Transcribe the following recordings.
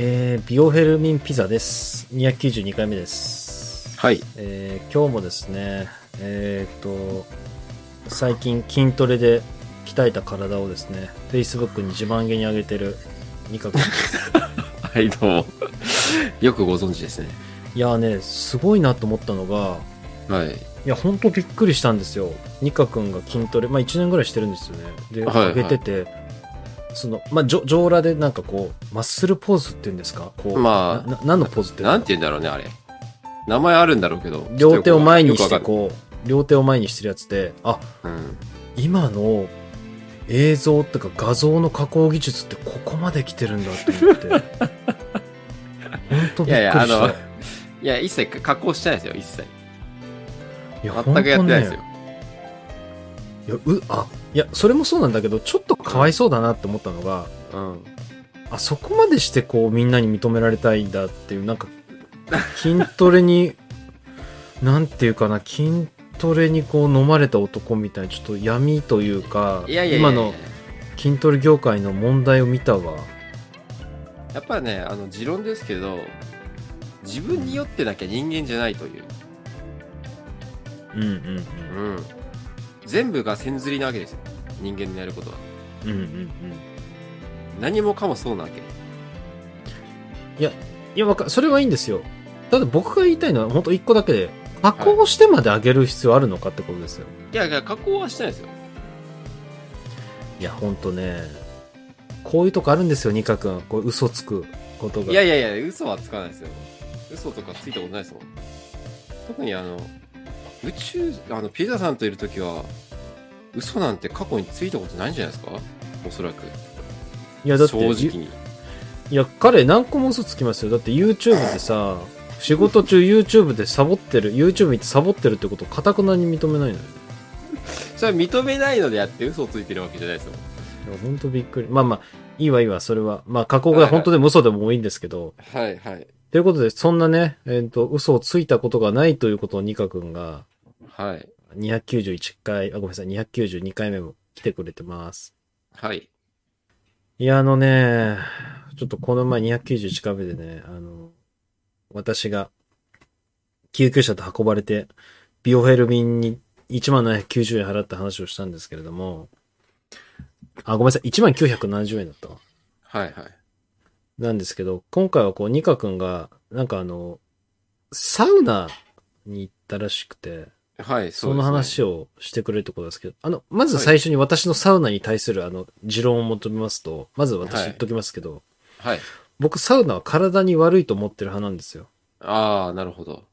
えー、ビオヘルミンピザです。292回目です。はい。えー、今日もですね、えーっと、最近筋トレで鍛えた体をですね、Facebook に自慢げに上げてるニカ君です。はい、どうも。よくご存知ですね。いやーね、すごいなと思ったのが、はい。いや、ほんとびっくりしたんですよ。ニカ君が筋トレ、まあ1年ぐらいしてるんですよね。で、はいはい上げてて、その、まあ、上上裸でなんかこう、マッスルポーズっていうんですか？こう、まあなな何のポーズってなんて言うんだろうね、あれ。名前あるんだろうけど。両手を前にしてこう両手を前にしてるやつであうん。今の映像ってか画像の加工技術ってここまで来てるんだと思って 本当びっくりしたいやいや、あの、いや、一切加工してないですよ、一切。いや全くやってないですよ。いやうあいやそれもそうなんだけどちょっとかわいそうだなって思ったのがうん。あそこまでしてこうみんなに認められたいんだっていうなんか筋トレに なんていうかな筋トレにこう飲まれた男みたいなちょっと闇というかいやいやいや今の筋トレ業界の問題を見たわやっぱね、あの、持論ですけど、自分に酔ってなきゃ人間じゃないという。うんうんうん。全部が線ずりなわけですよ。人間のやることは。うんうんうんうん何もかもそうなわけ。いやわかそれはいいんですよただ僕が言いたいのは本当一個だけで加工してまで上げる必要あるのかってことですよ、いやいや、加工はしてないですよ。い、や本当ねこういうとこあるんですよニカ君こう嘘つくことがいやいやいや、嘘はつかないですよ。嘘とかついたことないですもん。特にあの、宇宙、あの、ピザさんといるときは、嘘なんて過去についたことないんじゃないですか？おそらく。いやだって正直に。いや彼何個も嘘つきますよだって YouTube でさ仕事中 YouTube でサボってる YouTube 見てサボってるってことをかたくなに認めないのよ それは認めないのであって嘘をついてるわけじゃないですよ。いや本当びっくりまあまあいいわいいわそれはまあ加工が本当でも嘘でもいいんですけど、はいはい。ということで、そんなね、えっ、と、嘘をついたことがないということをニカ君が、はい。291回、あ、ごめんなさい、292回目も来てくれてます。はい。いや、あのね、ちょっとこの前291回目でね、あの、私が、救急車と運ばれて、ビオフェルミンに1万790円払った話をしたんですけれども、あ、ごめんなさい、1万970円だったわ。はいはい。なんですけど、今回はこう、ニカ君が、なんかあの、サウナに行ったらしくて、はい、その話を。をしてくれるってことですけど、あの、まず最初に私のサウナに対するあの、持論を求めますと、まず私言っときますけど、はい。僕サウナは体に悪いと思ってる派なんですよ。ああ、なるほど。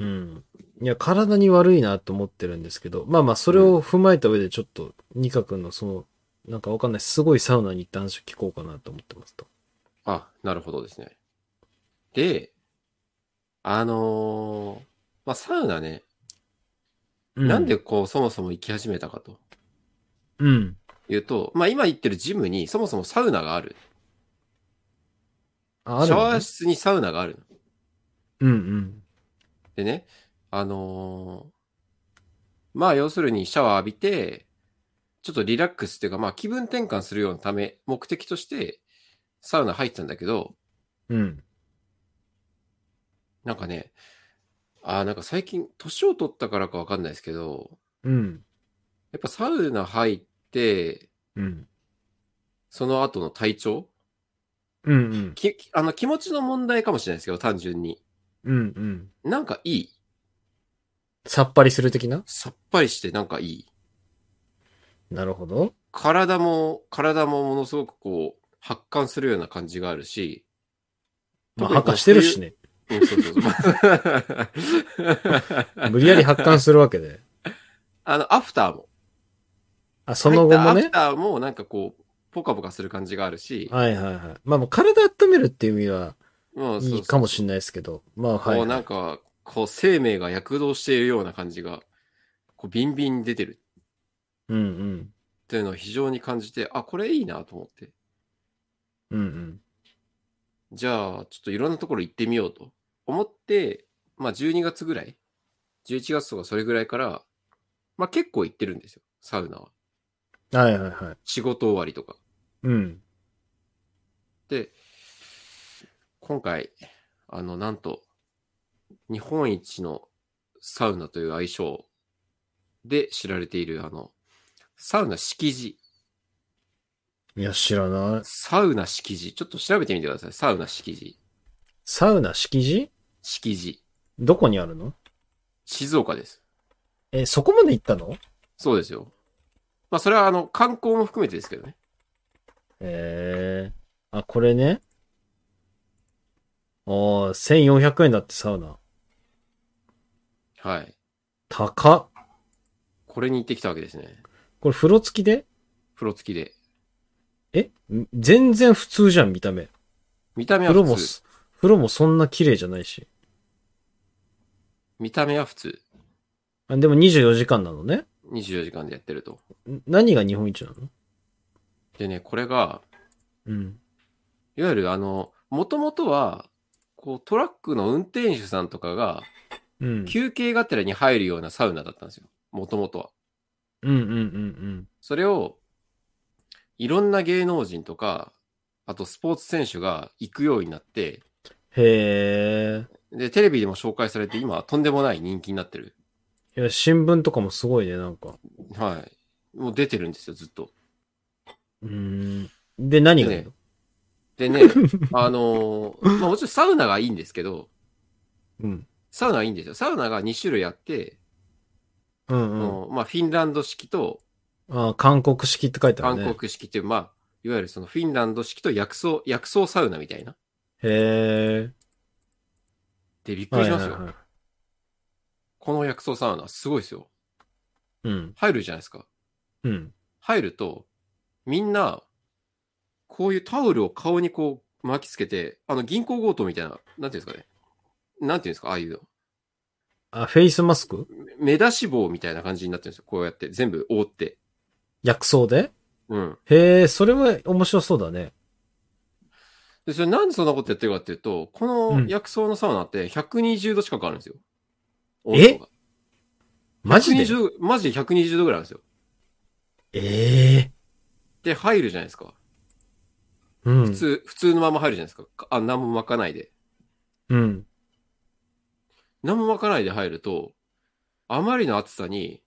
うん。いや、体に悪いなと思ってるんですけど、まあまあ、それを踏まえた上でちょっと、ニカ君のその、なんかわかんない、すごいサウナに行った話を聞こうかなと思ってますと。あ、なるほどですね。で、あのーまあ、サウナね、うなんでこう、そもそも行き始めたかとうん。いうと、まあ、今行ってるジムにそもそもサウナがある。あ、あシャワー室にサウナがあるの。うんうん。でね、あのーまあ、要するにシャワー浴びて、ちょっとリラックスっていうか、まあ、気分転換するようなため、目的として、サウナ入ってたんだけど、うん。なんかね、あーなんか最近、年を取ったからかわかんないですけど、うん。やっぱサウナ入って、うん。その後の体調？うんうん。きあの気持ちの問題かもしれないですけど、単純に。うんうん。なんかいい？さっぱりする的な？さっぱりしてなんかいい。なるほど。体も、体もものすごくこう、発汗するような感じがあるし。まあ、発汗してるしね。うん、そうそうそう。無理やり発汗するわけで。あの、アフターも。あ、その後もね？アフ。ターもなんかこう、ポカポカする感じがあるし。はいはいはい。まあもう体温めるっていう意味はいいかもしれないですけど。まあはい、こうは。ないんか、こう生命が躍動しているような感じが、こうビンビンに出てるうんうん。っていうのを非常に感じて、あ、これいいなと思って。うんうん。じゃあ、ちょっといろんなところ行ってみようと思って、まあ12月ぐらい ?11 月とかそれぐらいから、まあ結構行ってるんですよ、サウナは。はいはいはい。仕事終わりとか。うん。で、今回、あの、なんと、日本一のサウナという愛称で知られている、あの、サウナ敷地。いや、知らない。サウナ敷地。ちょっと調べてみてください。サウナ敷地。サウナ敷地敷地。どこにあるの？静岡です。え、そこまで行ったの？そうですよ。まあ、それはあの、観光も含めてですけどね。ええあ、これね。ああ、1400円だってサウナ。はい。高っ。これに行ってきたわけですね。これ風呂付きで？風呂付きで。え？ん全然普通じゃん、見た目。見た目は風呂も普通。す、風呂もそんな綺麗じゃないし。見た目は普通。あでも24時間なのね。24時間でやってると。ん何が日本一なの？でね、これが、うん。いわゆるあの、もともとは、こう、トラックの運転手さんとかが、うん。休憩がてらに入るようなサウナだったんですよ。もともとは。うんうんうんそれを、いろんな芸能人とか、あとスポーツ選手が行くようになって、うん。へえ。で、テレビでも紹介されて、今はとんでもない人気になってる。いや、新聞とかもすごいね、なんか。はい。もう出てるんですよ、ずっと。うーん。で、何がいいの？でね、あのーまあもちろんサウナがいいんですけど、うん。サウナはいいんですよ。サウナが2種類あって、うんあうん。のまあ、フィンランド式とあ韓国式って書いてある韓ね。国式っていう、まあ、いわゆるそのフィンランド式と薬草、薬草サウナみたいな。へえ。で、びっくりしますよ。はいはいはいこの薬草サウナ、すごいですよ。うん。入るじゃないですか。うん。入ると、みんな、こういうタオルを顔にこう巻きつけて、あの銀行強盗みたいな、なんていうんですかね。なんていうんですか、ああいうの。あ、フェイスマスク？目出し帽みたいな感じになってるんですよ。こうやって、全部覆って。薬草で？うん。へえ、それは面白そうだね。で、それなんでそんなことやってるかっていうと、こうんの薬草のサウナって120度近くあるんですよ。え？温度がマジで ?120 マジで120度ぐらいあるんですよ。ええで、入るじゃないですか。うん。普通、普通のまま入るじゃないですか。かあ、何も巻かないで。うん。何も巻かないで入ると、あまりの暑さに、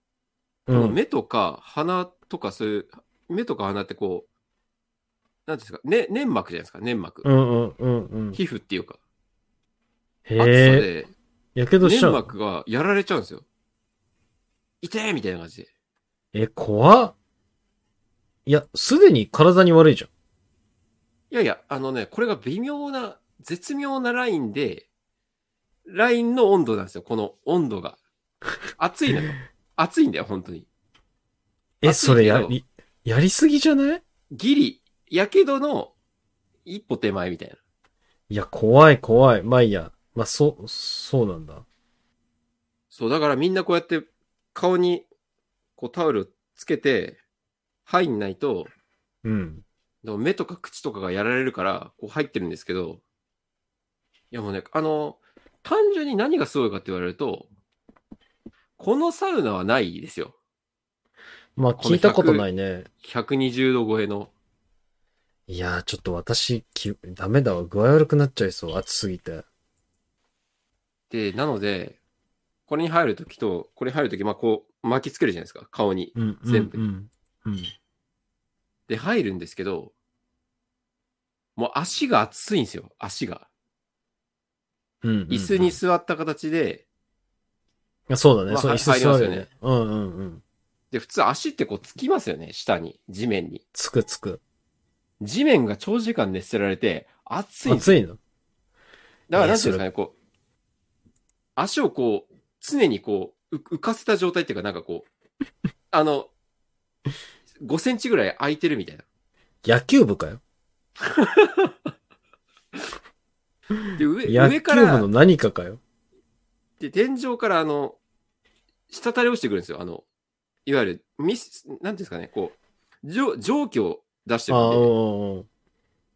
こうん。の目とか鼻とかそういう、目とか鼻ってこう、なんですか、ね、粘膜じゃないですか、粘膜。うんうんうんうん。皮膚っていうか、へ暑さえ。で、やけどしちゃう。粘膜がやられちゃうんですよ。痛えみたいな感じで。え、怖っ。いや、すでに体に悪いじゃん。いやいや、あのね、これが微妙な、絶妙なラインで、ラインの温度なんですよ、この温度が。暑いのよ。暑いんだよ、本当に。え、それやり、やりすぎじゃない？ギリ、やけどの一歩手前みたいな。いや、怖い怖い。まあいいや。まあ、そう、そうなんだ。そう、だからみんなこうやって顔にこうタオルつけて入んないと、うん。でも目とか口とかがやられるから、こう入ってるんですけど、いやもうね、あの、単純に何がすごいかって言われると、このサウナはないですよ。まあ、聞いたことないね。120度超えの。いやー、ちょっと私、き、ダメだわ。具合悪くなっちゃいそう。暑すぎて。で、なので、これに入るときと、これに入るとき、まあこう巻きつけるじゃないですか、顔に。うん。全部うん。うん。で、入るんですけど、もう足が熱いんですよ、足が。うん。うん椅子に座った形で、あそうだね。そう、まあは椅子座るよね。うんうんうん。で、普通足ってこうつきますよね、下に、地面に。つくつく。地面が長時間熱せられて、熱いんですよ。暑いの？だからなんていうんですかね、こう、足をこう、常にこう、う浮かせた状態っていうか、なんかこう、あの、5センチぐらい空いてるみたいな。野球部かよ。で、上、野球上から部の、何かかよ。で、天井からあの、滴り落ちてくるんですよ。あの、いわゆる、ミス、なんていうんですかね、こう、蒸蒸気を出してるんで、うん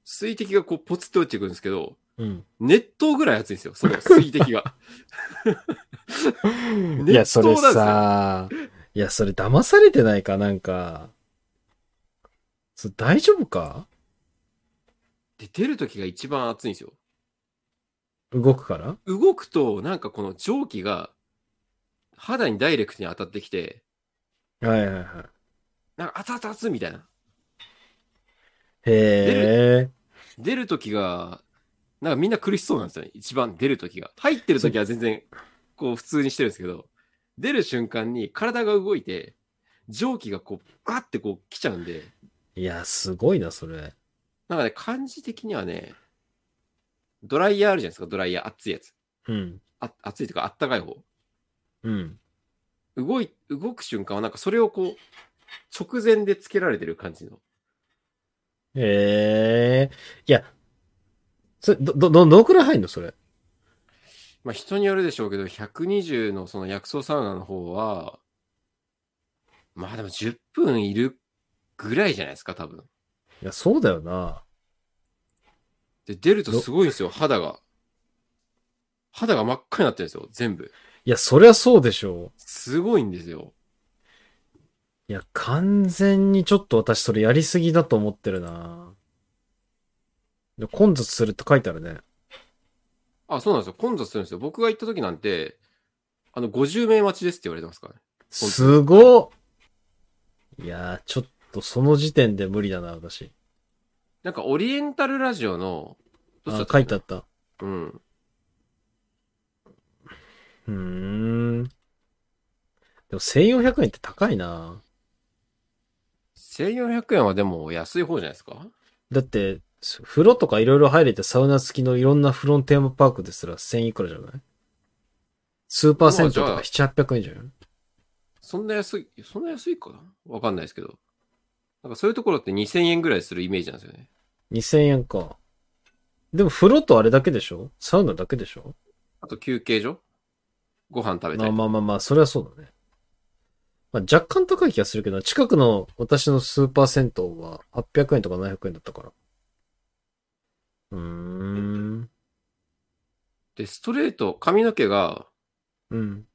水滴がこう、ポツッと落ちてくるんですけど、うん。熱湯ぐらい熱いんですよ、その水滴が。うん。いや、それさ、いや、それ騙されてないかなんか。それ大丈夫か？で、出る時が一番熱いんですよ。動くから？動くと、なんかこの蒸気が肌にダイレクトに当たってきて、はいはいはい。なんか熱々熱みたいな。へえ。出るときが、なんかみんな苦しそうなんですよね。一番出るときが。入ってるときは全然、こう普通にしてるんですけど、出る瞬間に体が動いて、蒸気がこう、バってこう来ちゃうんで、いや、すごいな、それ。なんかね、感じ的にはね、ドライヤーあるじゃないですか、ドライヤー、熱いやつ。うん。あ熱いというか、あったかい方。うん。動い、動く瞬間はなんかそれをこう、直前でつけられてる感じの。へえ。いや、それ、ど、ど、ど、どのくらい入んのそれ？まあ人によるでしょうけど、120のその薬草サウナの方は、まあでも10分いるぐらいじゃないですか、多分。いや、そうだよな。で、出るとすごいんですよ、肌が。肌が真っ赤になってるんですよ、全部。いや、そりゃそうでしょすごいんですよ。う。いや、完全にちょっと私それやりすぎだと思ってるな。で混雑するって書いてあるね。あ、そうなんですよ。混雑するんですよ。僕が行った時なんて、あの、50名待ちですって言われてますからね。すごっいやー、ちょっとその時点で無理だな、私。なんか、オリエンタルラジオの、どうしたあ書いてあった。うん。うーん。でも1400円って高いな。1400円はでも安い方じゃないですか？だって、風呂とかいろいろ入れてサウナ付きのいろんなフロンテーマパークですら1000いくらじゃない？スーパー銭湯とかまあ7、800円じゃんそんな安い、そんな安いかな？わかんないですけど。なんかそういうところって2000円ぐらいするイメージなんですよね。?2000 円か。でも風呂とあれだけでしょ？サウナだけでしょ？あと休憩所？ご飯食べたまあり。まあまあまあ、それはそうだね。まあ若干高い気がするけど、近くの私のスーパー銭湯は800円とか700円だったから。うーん。で、ストレート、髪の毛が、うん。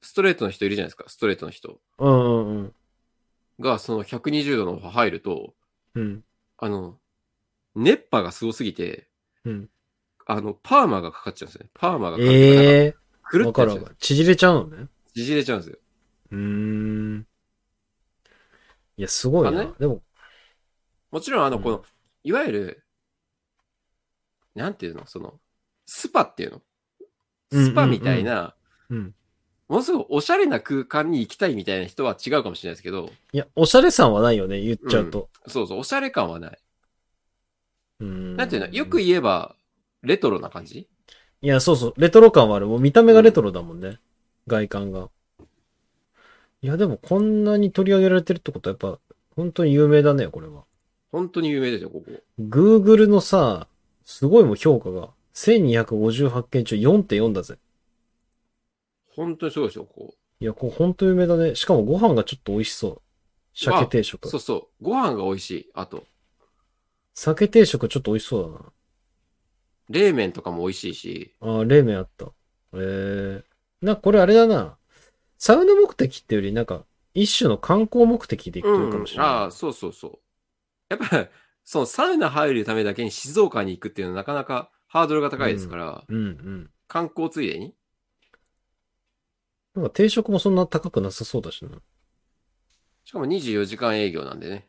ストレートの人いるじゃないですか。ストレートの人うんうんうん。が、その120度の方入ると、うん。あの、熱波がすごすぎて、うん。あの、パーマがかかっちゃうんですよね。パーマがかかって、ええくるってやっちゃうかるわかる。縮れちゃうのね。縮れちゃうんですよ。うーん。いや、すごいな。あねでも、もちろん、あの、うんこの、いわゆる、なんていうの？その、スパっていうの？スパみたいな、うん。ものすごいおしゃれな空間に行きたいみたいな人は違うかもしれないですけど、いや、おしゃれさんはないよね、言っちゃうと。そうそう、おしゃれ感はない。うーん。なんていうの？よく言えば、レトロな感じ？いや、そうそう、レトロ感はある。もう見た目がレトロだもんね。外観が。いや、でもこんなに取り上げられてるってことはやっぱ、本当に有名だね、これは。本当に有名ですよ、ここ。Google のさ、すごいもう評価が、1258件中4.4だぜ。本当にそうですよ、ここ。いや、これ本当有名だね。しかもご飯がちょっと美味しそう。鮭定食。そうそう。ご飯が美味しい。あと、鮭定食ちょっと美味しそうだな。冷麺とかも美味しいし、ああ、冷麺あった。ええな、これあれだな。サウナ目的ってより、なんか、一種の観光目的で行ってるかもしれない。ああ、そうそうそう。やっぱり、そのサウナ入るためだけに静岡に行くっていうのはなかなかハードルが高いですから、うんうん。観光ついでになんか定食もそんな高くなさそうだしな。しかも24時間営業なんでね。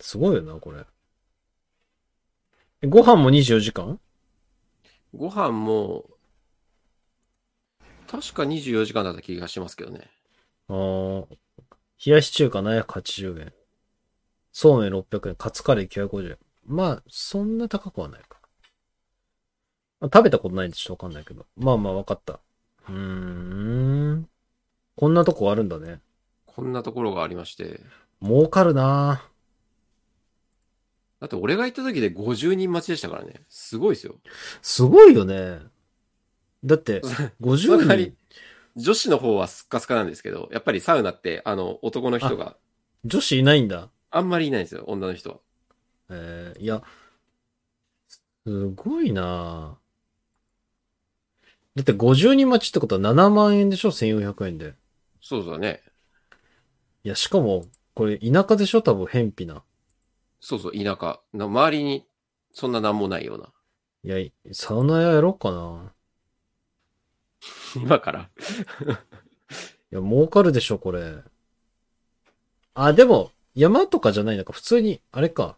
すごいよな、これ。えご飯も24時間？ご飯も、確か24時間だった気がしますけどね。ああ。冷やし中華780円。そうめん600円。カツカレー950円。まあ、そんな高くはないか。あ食べたことないんでちょっとわかんないけど。まあまあわかった。うーん。こんなとこあるんだね。こんなところがありまして。儲かるなだって俺が行った時で50人待ちでしたからね。すごいですよ。すごいよね。だって、その50代わり人、女子の方はスッカスカなんですけど、やっぱりサウナって、あの、男の人が女子いないんだ。あんまりいないんですよ、女の人は。えー、いや、すごいなだって50人待ちってことは7万円でしょ ?1400 円で。そうそうね。いや、しかも、これ田舎でしょ？多分、偏僻な。そうそう、田舎の周りにそんななんもないような。いや、サウナ屋やろうかな。今から？いや、儲かるでしょ、これ。あ、でも、山とかじゃないのか、普通に、あれか。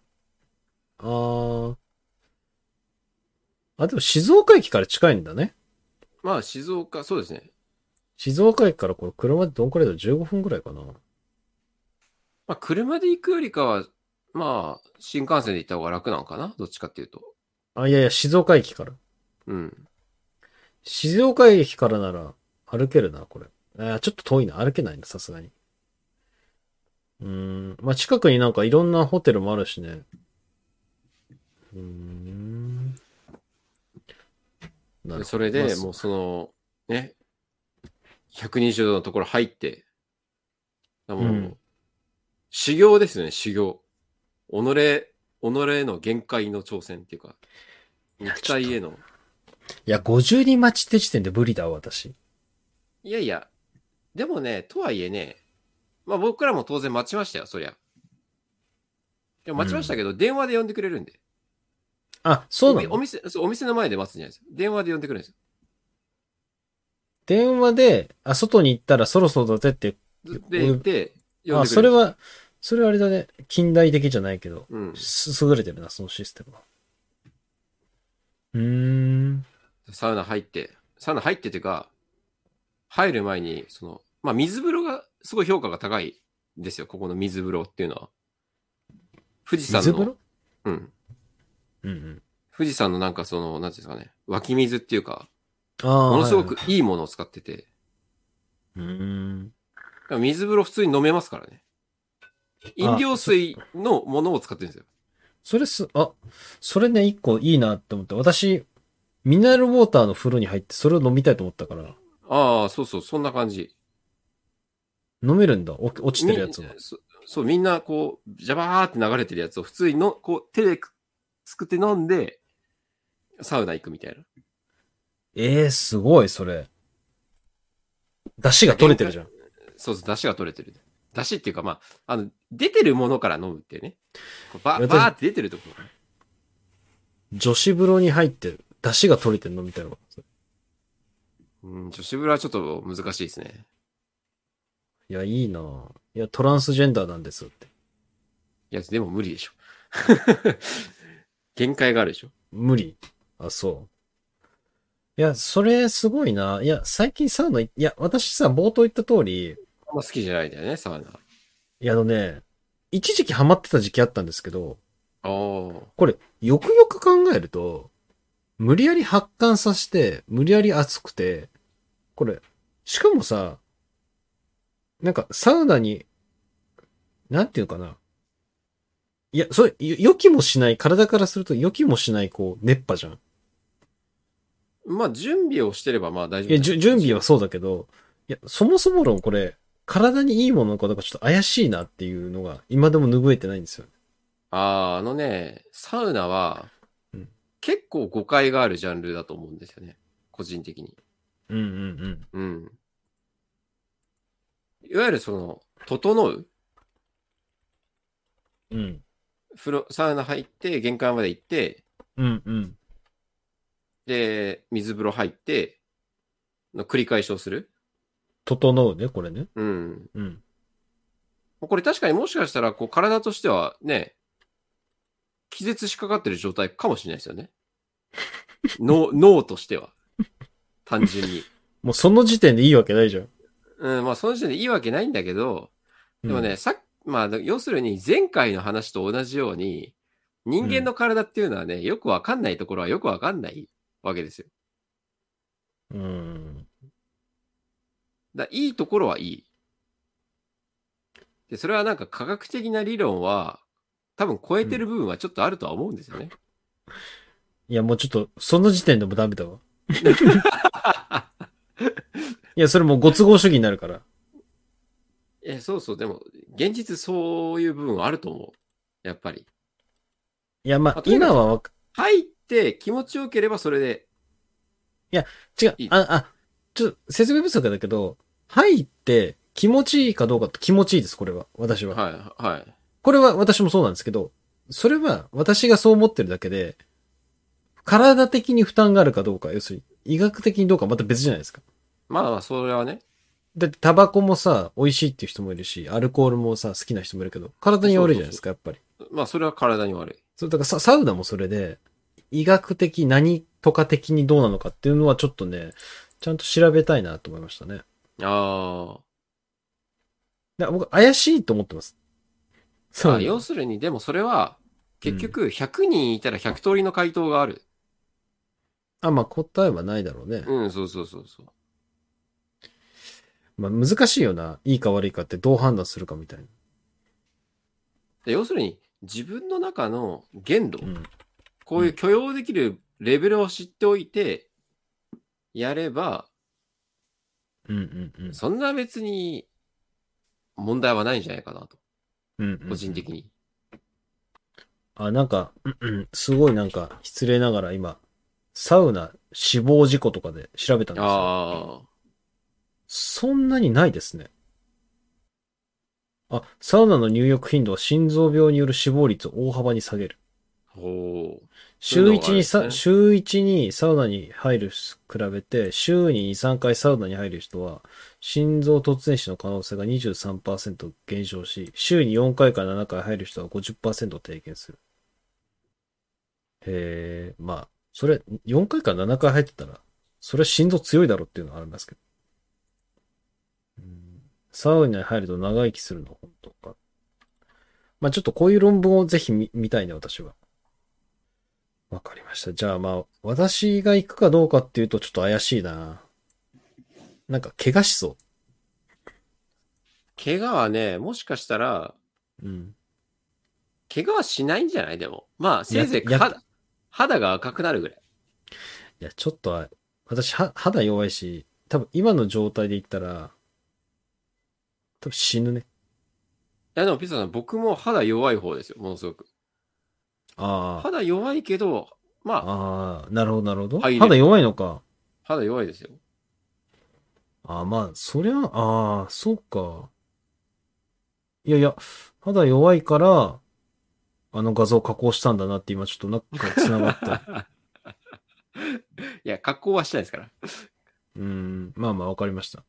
あー。あ、でも静岡駅から近いんだね。まあ、静岡、そうですね。静岡駅からこれ車でどんくらいだ？ろう ?15 分くらいかな。まあ、車で行くよりかは、まあ、新幹線で行った方が楽なのかな？どっちかっていうと。あ、いやいや、静岡駅から。うん。静岡駅からなら歩けるな、これ。あちょっと遠いな。歩けないな、さすがに。うーん。まあ、近くになんかいろんなホテルもあるしね。うーん。なるほでどそれで、まあもうその、ね、120度のところ入って、もう、うん修行ですよね、修行。己、己の限界の挑戦っていうか、肉体への。いや、50人待ちって時点で無理だわ、私。いやいや、でもね、とはいえね、まあ僕らも当然待ちましたよ、そりゃ。でも待ちましたけど、電話で呼んでくれるんで。あ、そうなの？お店そうお店の前で待つんじゃないですよ。電話で呼んでくれるんです電話で、あ、外に行ったらそろそろだぜって。よ。で、言って、呼んでくれるあ、それ、は、それはあれだね。近代的じゃないけど。うん。す、優れてるな、そのシステムは。うーん。サウナ入って、サウナ入ってっていうか、入る前に、その、まあ、水風呂がすごい評価が高いんですよ、ここの水風呂っていうのは。富士山の水風呂、うん。うんうん。富士山のなんかその、なんていうんですかね、湧き水っていうか、ああ。ものすごくはいはいいいものを使ってて、うーん。でも水風呂普通に飲めますからね。飲料水のものを使ってるんですよ。それす、あ、それね、一個いいなって思った。私、ミネラルウォーターの風呂に入ってそれを飲みたいと思ったから、ああ、そうそう、そんな感じ。飲めるんだ。お落ちてるやつがみ。そそう、みんなこう、ジャバーって流れてるやつを普通にの、こう、手ですくって飲んで、サウナ行くみたいな。ええー、すごい、それ。出汁が取れてるじゃん。そうそう、出汁が取れてる。出汁っていうか、まあ、あの、出てるものから飲むっていうね。バ私バーって出てるところ。女子風呂に入ってる。出汁が取れてるのみたいな。うん、女子風呂はちょっと難しいですね。いや、いいないや、トランスジェンダーなんですって。いや、でも無理でしょ。限界があるでしょ。無理。あ、そう。いや、それすごいな。いや、最近サウナい、いや、私さ、冒頭言った通り、好きじゃないんだよね、サウナ。いや、あのね、一時期ハマってた時期あったんですけど、ああ。これ、よくよく考えると、無理やり発汗させて、無理やり熱くて、これ、しかもさ、なんか、サウナに、なんていうのかな。いや、それ、よ予期もしない、体からすると予期もしない、こう、熱波じゃん。まあ、準備をしてればまあ大丈夫いや、準備はそうだけど、いや、そもそも論これ、体にいいものかどうかちょっと怪しいなっていうのが、今でも拭えてないんですよ。ああ、あのね、サウナはうん、結構誤解があるジャンルだと思うんですよね。個人的に。うんうんうん。うん。いわゆるその、整う？うん。風呂、サウナ入って、玄関まで行って、うんうん。で、水風呂入って、の繰り返しをする？整うね、これね。うん。うん。これ確かにもしかしたら、こう、体としてはね、気絶しかかってる状態かもしれないですよね。脳、脳としては。単純に。もうその時点でいいわけないじゃん。うん、まあその時点でいいわけないんだけど、でもね、うんさっまあ、要するに前回の話と同じように、人間の体っていうのはね、よくわかんないところはよくわかんないわけですよ。うん。だいいところはいい。で、それはなんか科学的な理論は、多分超えてる部分はちょっとあるとは思うんですよね。いや、もうちょっと、その時点でもダメだわ。いや、それもうご都合主義になるから。え、そうそう、でも、現実そういう部分はあると思う。やっぱり。いや、まあ、今はわか、入って気持ちよければそれで、違ういい、あ、あ、ちょっと説明不足だけど、入って気持ちいいかどうかって気持ちいいです、これは。私は。はい、はい。これは私もそうなんですけど、それは私がそう思ってるだけで、体的に負担があるかどうか、要するに医学的にどうかまた別じゃないですか。まあまあ、それはね。だってタバコもさ、美味しいっていう人もいるし、アルコールもさ、好きな人もいるけど、体に悪いじゃないですか、やっぱり。まあ、それは体に悪い。そう、だからササウナもそれで、医学的何とか的にどうなのかっていうのはちょっとね、ちゃんと調べたいなと思いましたね。あだから僕、怪しいと思ってます。ーあ。サウナ要するに、でもそれは、結局、100人いたら100通りの回答がある。あ、まあ答えはないだろうね。うん、そうそうそうそう。まあ難しいよな。いいか悪いかってどう判断するかみたいな。で要するに、自分の中の限度、うん。こういう許容できるレベルを知っておいて、やれば、うんうんうん。そんな別に問題はないんじゃないかなと。うんうんうん個人的に。あ、なんか、うんうん、すごいなんか、失礼ながら今、サウナ死亡事故とかで調べたんですよ。ああ。そんなにないですね。あ、サウナの入浴頻度は心臓病による死亡率を大幅に下げる。ほう。週1にさ、そういうのがあるんです週1にサウナに入る比べて、週に2、3回サウナに入る人は、心臓突然死の可能性が23%減少し、週に4回から7回入る人は50%低減する。へえ、まあ、それ、4回から7回入ってたら、それは心臓強いだろうっていうのはありますけど。サウナに入ると長生きするの？本当か。まあちょっとこういう論文をぜひ見見たいね、私は。わかりました。じゃあまあ、私が行くかどうかっていうとちょっと怪しいな。なんか怪我しそ怪我はね、もしかしたら、う。うん。怪我はしないんじゃない？でも。まあ、せいぜいや肌、肌が赤くなるぐらい。いや、ちょっとは、私は肌弱いし、多分今の状態で言ったら、多分死ぬね。いや、でもピザさん、僕も肌弱い方ですよ、ものすごく。ああ。肌弱いけど、まあ、ああ、なるほど、なるほど。入れ肌弱いのか。肌弱いですよ。ああ、まあ、そりゃ、ああ、そうか。いやいや、肌弱いから、あの画像加工したんだなって今ちょっとなんか繋がった。いや、加工はしてないですから。うーん、まあまあわかりました。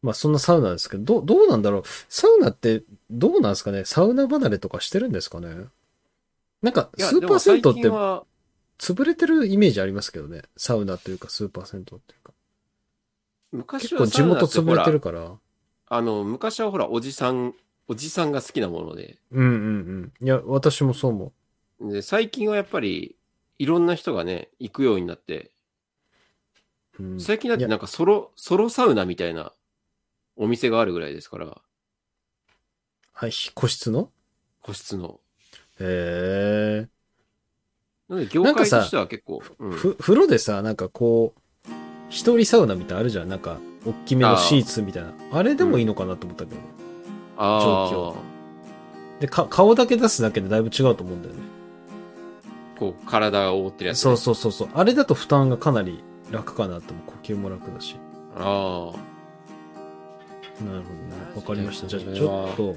まあそんなサウナですけど、どう、どうなんだろう。サウナってどうなんですかねサウナ離れとかしてるんですかねなんか、スーパー銭湯って潰れてるイメージありますけどね。サウナというかスーパー銭湯っていうか。昔結構地はサウナって元潰れほらてるから。あの、昔はほら、おじさん、おじさんが好きなもので、うんうんうん。いや、私もそう思で、最近はやっぱり、いろんな人がね、行くようになって、う。うん、最近だってなんかソロ、ソロサウナみたいなお店があるぐらいですから、はい、個室の？個室の。へえ。なので、業なんかさ界としては結構、うんふ、風呂でさ、なんかこう、一人サウナみたいなのあるじゃん。なんか、大きめのシーツみたいな。あれでもいいのかなと思ったけど。あ状あ、で、か、顔だけ出すだけでだいぶ違うと思うんだよね。こう、体を覆ってるやつ、ね。そうそうそうそう。あれだと負担がかなり楽かなと思う。呼吸も楽だし。あなるほどね。わかりました。じゃあ、ちょっと、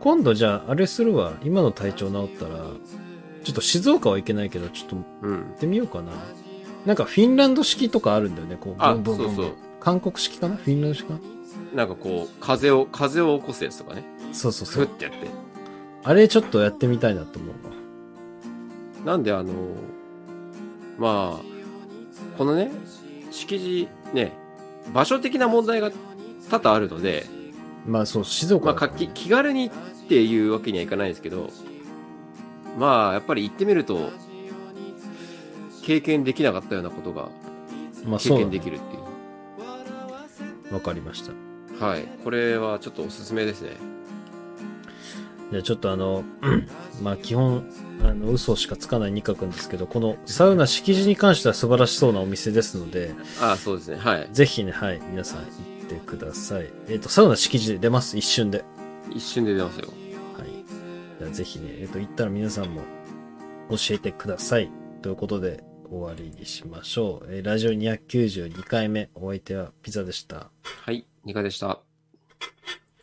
今度じゃあ、あれするわ。今の体調治ったら、ちょっと静岡は行けないけど、ちょっと行。ってみようかな。なんかフィンランド式とかあるんだよね。こう、あブンブンブンブンそうそう韓国式かな？フィンランド式かな？なんかこう、風を、風を起こすやつとかね。そうそうそう。ふってやって。あれちょっとやってみたいなと思うわ。なんであの、まあ、このね、敷地ね、場所的な問題が多々あるので、まあそう、静岡まあ、かき気軽にっていうわけにはいかないですけど、まあ、やっぱり行ってみると、経験できなかったようなことが経験できるっていう。わかりました。はい。これはちょっとおすすめですね。じゃあちょっとあの、まあ基本、あの、嘘しかつかない二角んですけど、このサウナ敷地に関しては素晴らしそうなお店ですので、ああ、そうですね。はい。ぜひね、はい、皆さん行ってください。えっ、と、サウナ敷地で出ます、一瞬で。一瞬で出ますよ。はい。じゃあぜひね、えっ、と、行ったら皆さんも教えてください。ということで、終わりにしましょう。えーラジオ292回目、お相手はピザでした。はい。2回でした。